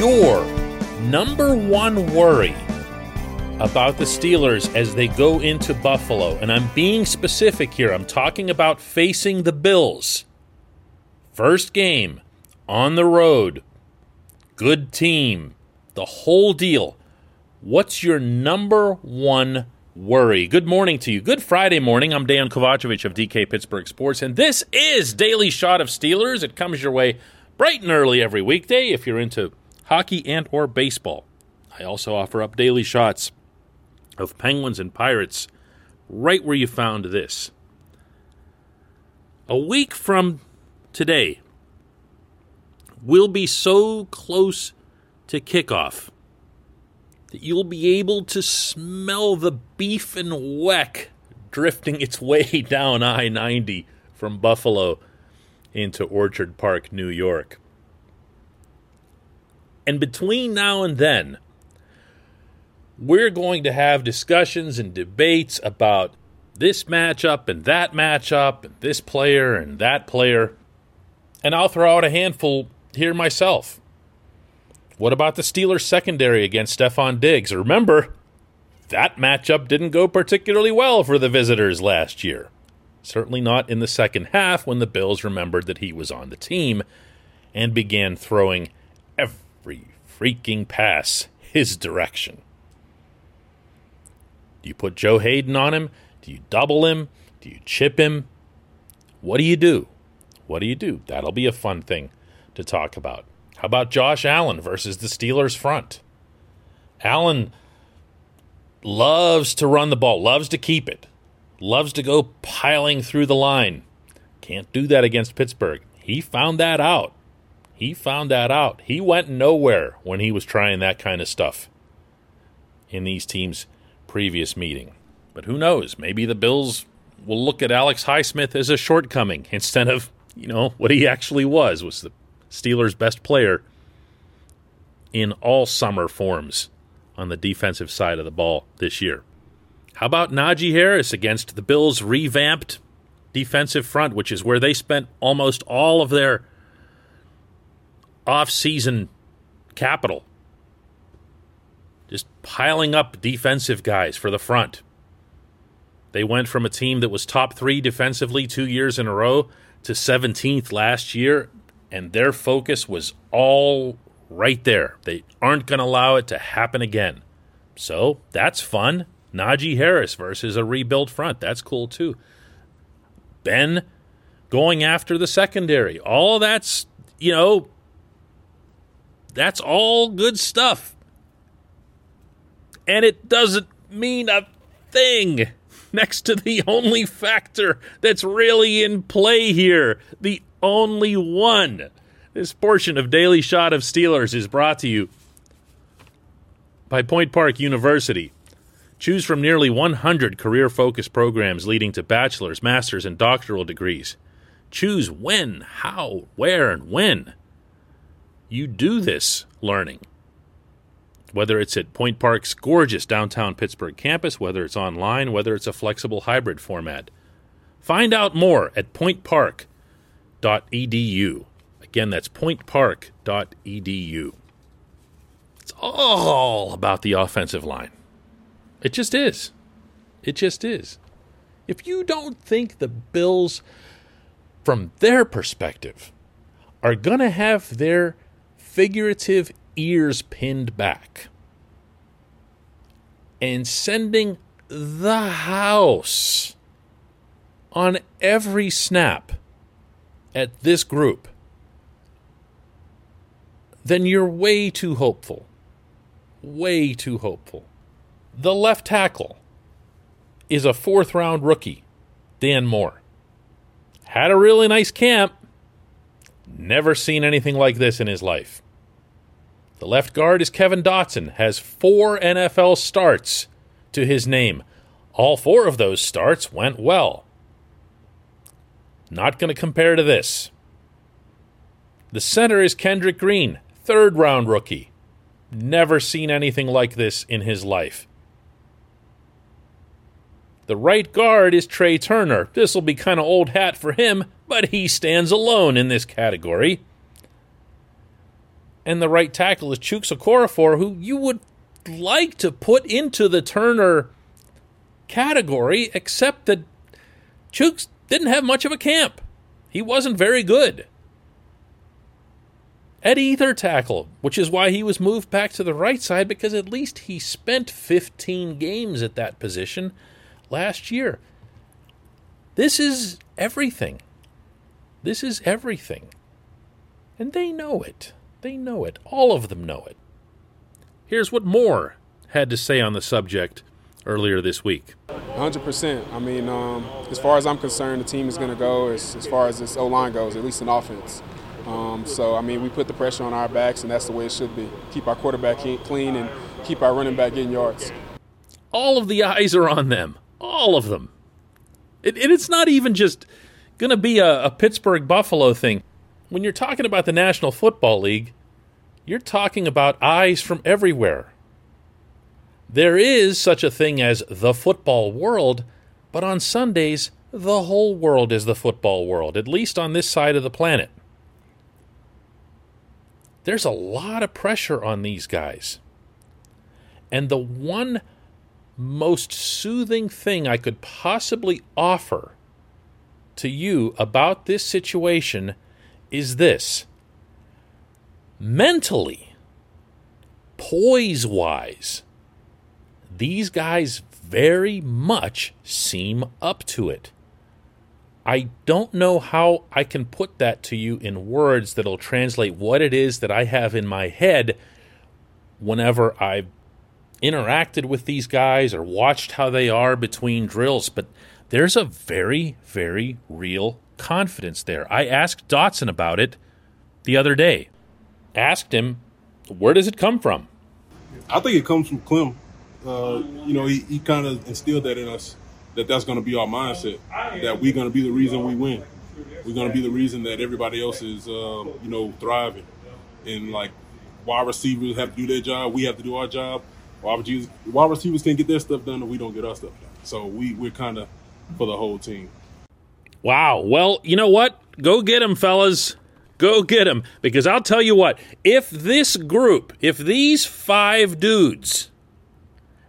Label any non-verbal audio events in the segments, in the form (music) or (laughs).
Your number one worry about the Steelers as they go into Buffalo? And I'm being specific here. I'm talking about facing the Bills. First game on the road, good team, the whole deal. What's your number one worry? Good morning to you. Good Friday morning. I'm Dan Kovacevic of DK Pittsburgh Sports, and this is Daily Shot of Steelers. It comes your way bright and early every weekday if you're into hockey and or baseball. I also offer up daily shots of Penguins and Pirates right where you found this. A week from today, we'll be so close to kickoff that you'll be able to smell the beef and weck drifting its way (laughs) down I 90 from Buffalo into Orchard Park, New York. And between now and then, we're going to have discussions and debates about this matchup and that matchup and this player and that player. And I'll throw out a handful here myself. What about the Steelers secondary against Stefon Diggs? Remember, that matchup didn't go particularly well for the visitors last year. Certainly not in the second half when the Bills remembered that he was on the team and began throwing every freaking pass his direction. Do you put Joe Haden on him? Do you double him? Do you chip him? What do you do? What do you do? That'll be a fun thing to talk about. How about Josh Allen versus the Steelers front? Allen loves to run the ball, loves to keep it, loves to go piling through the line. Can't do that against Pittsburgh. He found that out. He found that out. He went nowhere when he was trying that kind of stuff in these teams' previous meeting. But who knows? Maybe the Bills will look at Alex Highsmith as a shortcoming instead of, you know, what he actually was, was the Steelers' best player in all summer forms on the defensive side of the ball this year. How about Najee Harris against the Bills' revamped defensive front, which is where they spent almost all of their off-season capital just piling up defensive guys for the front. They went from a team that was top 3 defensively 2 years in a row to 17th last year and their focus was all right there. They aren't going to allow it to happen again. So that's fun. Najee Harris versus a rebuilt front. That's cool too. Ben going after the secondary. All that's, you know, that's all good stuff. And it doesn't mean a thing next to the only factor that's really in play here the only one. This portion of Daily Shot of Steelers is brought to you by Point Park University. Choose from nearly 100 career focused programs leading to bachelor's, master's, and doctoral degrees. Choose when, how, where, and when you do this learning. Whether it's at Point Park's gorgeous downtown Pittsburgh campus, whether it's online, whether it's a flexible hybrid format. Find out more at pointpark.edu. Again, that's pointpark.edu. It's all about the offensive line. It just is. It just is. If you don't think the Bills, from their perspective, are going to have their figurative ears pinned back and sending the house on every snap at this group, then you're way too hopeful. Way too hopeful. The left tackle, is a fourth round rookie, Dan Moore. Had a really nice camp. Never seen anything like this in his life. The left guard is Kevin Dotson, has four NFL starts to his name. All four of those starts went well. Not going to compare to this. The center is Kendrick Green, third round rookie. Never seen anything like this in his life. The right guard is Trai Turner. This will be kind of old hat for him, but he stands alone in this category. And the right tackle is Chuks Okorafor, who you would like to put into the Turner category, except that Chuks didn't have much of a camp. He wasn't very good at either tackle, which is why he was moved back to the right side because at least he spent 15 games at that position last year. This is everything. This is everything. And they know it. They know it. All of them know it. Here's what Moore had to say on the subject earlier this week. 100%. I mean, um, as far as I'm concerned, the team is going to go as, as far as this O line goes, at least in offense. Um, so, I mean, we put the pressure on our backs, and that's the way it should be. Keep our quarterback clean and keep our running back getting yards. All of the eyes are on them. All of them. It, and it's not even just going to be a, a Pittsburgh Buffalo thing. When you're talking about the National Football League, you're talking about eyes from everywhere. There is such a thing as the football world, but on Sundays, the whole world is the football world, at least on this side of the planet. There's a lot of pressure on these guys. And the one most soothing thing I could possibly offer to you about this situation is this mentally, poise wise, these guys very much seem up to it. I don't know how I can put that to you in words that'll translate what it is that I have in my head whenever I've interacted with these guys or watched how they are between drills, but there's a very, very real confidence there. I asked Dotson about it the other day. Asked him, where does it come from? I think it comes from Klemm. Uh, you know, he, he kind of instilled that in us that that's going to be our mindset. That we're going to be the reason we win. We're going to be the reason that everybody else is, uh, you know, thriving. And like, wide receivers have to do their job. We have to do our job. Wide receivers, wide receivers can get their stuff done, and we don't get our stuff done. So we we're kind of for the whole team. Wow. Well, you know what? Go get them, fellas. Go get them. Because I'll tell you what, if this group, if these five dudes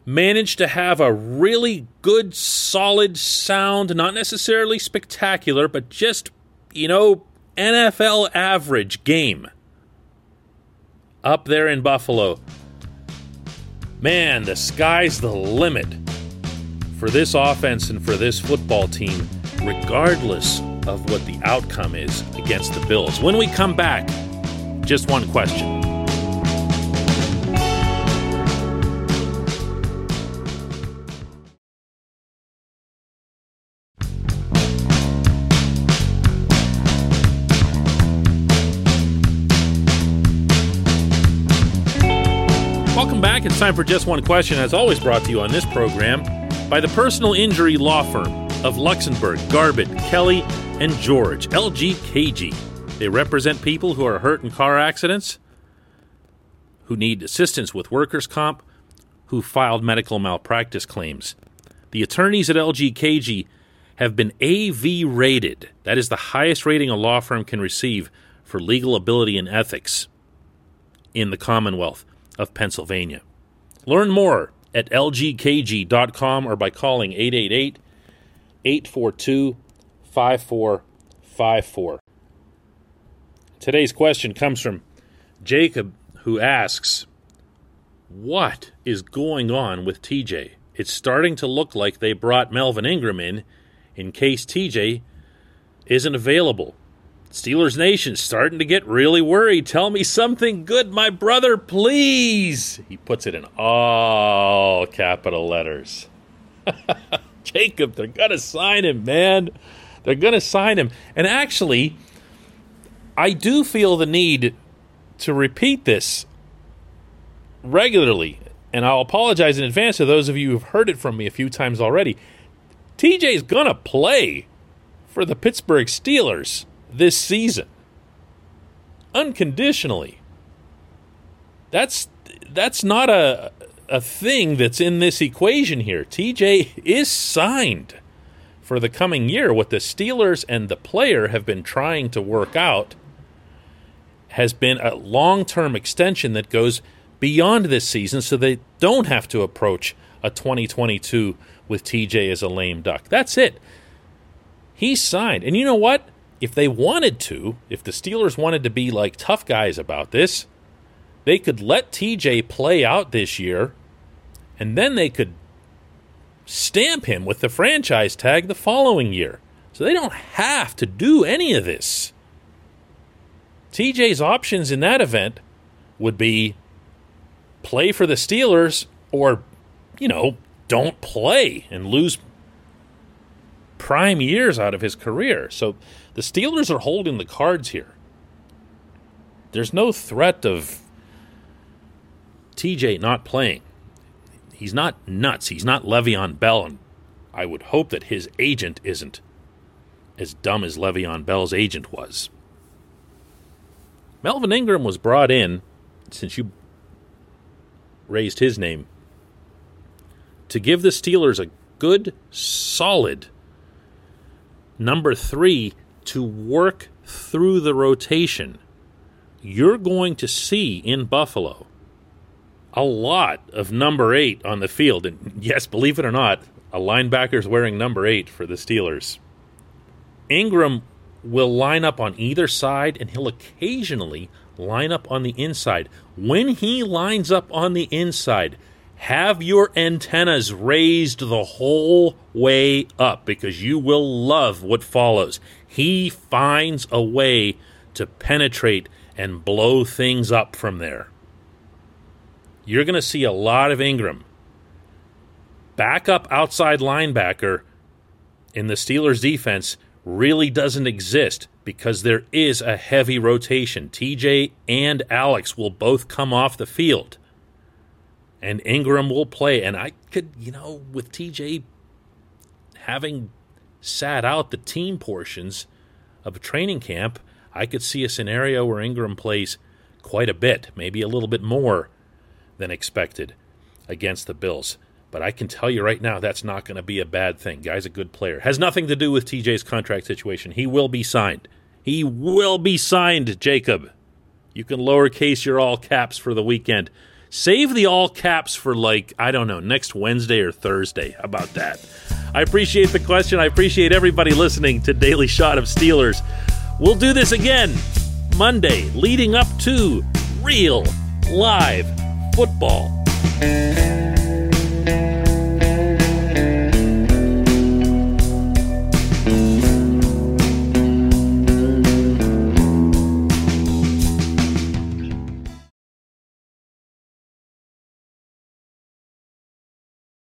manage to have a really good, solid sound, not necessarily spectacular, but just, you know, NFL average game up there in Buffalo. Man, the sky's the limit for this offense and for this football team, regardless of what the outcome is against the Bills. When we come back, just one question. Time for Just One Question, as always brought to you on this program by the personal injury law firm of Luxenberg, Garbett, Kelly, and George, LGKG. They represent people who are hurt in car accidents, who need assistance with workers' comp, who filed medical malpractice claims. The attorneys at LGKG have been AV rated. That is the highest rating a law firm can receive for legal ability and ethics in the Commonwealth of Pennsylvania. Learn more at lgkg.com or by calling 888 842 5454. Today's question comes from Jacob, who asks, What is going on with TJ? It's starting to look like they brought Melvin Ingram in in case TJ isn't available. Steelers Nation starting to get really worried. Tell me something good, my brother, please. He puts it in all capital letters. (laughs) Jacob, they're going to sign him, man. They're going to sign him. And actually, I do feel the need to repeat this regularly. And I'll apologize in advance to those of you who've heard it from me a few times already. TJ's going to play for the Pittsburgh Steelers this season unconditionally. That's that's not a a thing that's in this equation here. TJ is signed for the coming year. What the Steelers and the player have been trying to work out has been a long-term extension that goes beyond this season so they don't have to approach a 2022 with TJ as a lame duck. That's it. He's signed. And you know what? If they wanted to, if the Steelers wanted to be like tough guys about this, they could let TJ play out this year and then they could stamp him with the franchise tag the following year. So they don't have to do any of this. TJ's options in that event would be play for the Steelers or, you know, don't play and lose prime years out of his career. So the Steelers are holding the cards here. There's no threat of TJ not playing. He's not nuts. He's not Le'Veon Bell, and I would hope that his agent isn't as dumb as Le'Veon Bell's agent was. Melvin Ingram was brought in, since you raised his name, to give the Steelers a good, solid number three to work through the rotation. You're going to see in Buffalo a lot of number eight on the field. And yes, believe it or not, a linebacker's wearing number eight for the Steelers. Ingram will line up on either side and he'll occasionally line up on the inside. When he lines up on the inside, have your antennas raised the whole way up because you will love what follows. He finds a way to penetrate and blow things up from there you're going to see a lot of Ingram. Backup outside linebacker in the Steelers defense really doesn't exist because there is a heavy rotation. TJ and Alex will both come off the field. And Ingram will play. And I could, you know, with TJ having sat out the team portions of a training camp, I could see a scenario where Ingram plays quite a bit, maybe a little bit more than expected against the Bills. But I can tell you right now, that's not going to be a bad thing. Guy's a good player. Has nothing to do with TJ's contract situation. He will be signed. He will be signed, Jacob. You can lowercase your all caps for the weekend. Save the all caps for, like, I don't know, next Wednesday or Thursday. How about that? I appreciate the question. I appreciate everybody listening to Daily Shot of Steelers. We'll do this again Monday, leading up to real live football.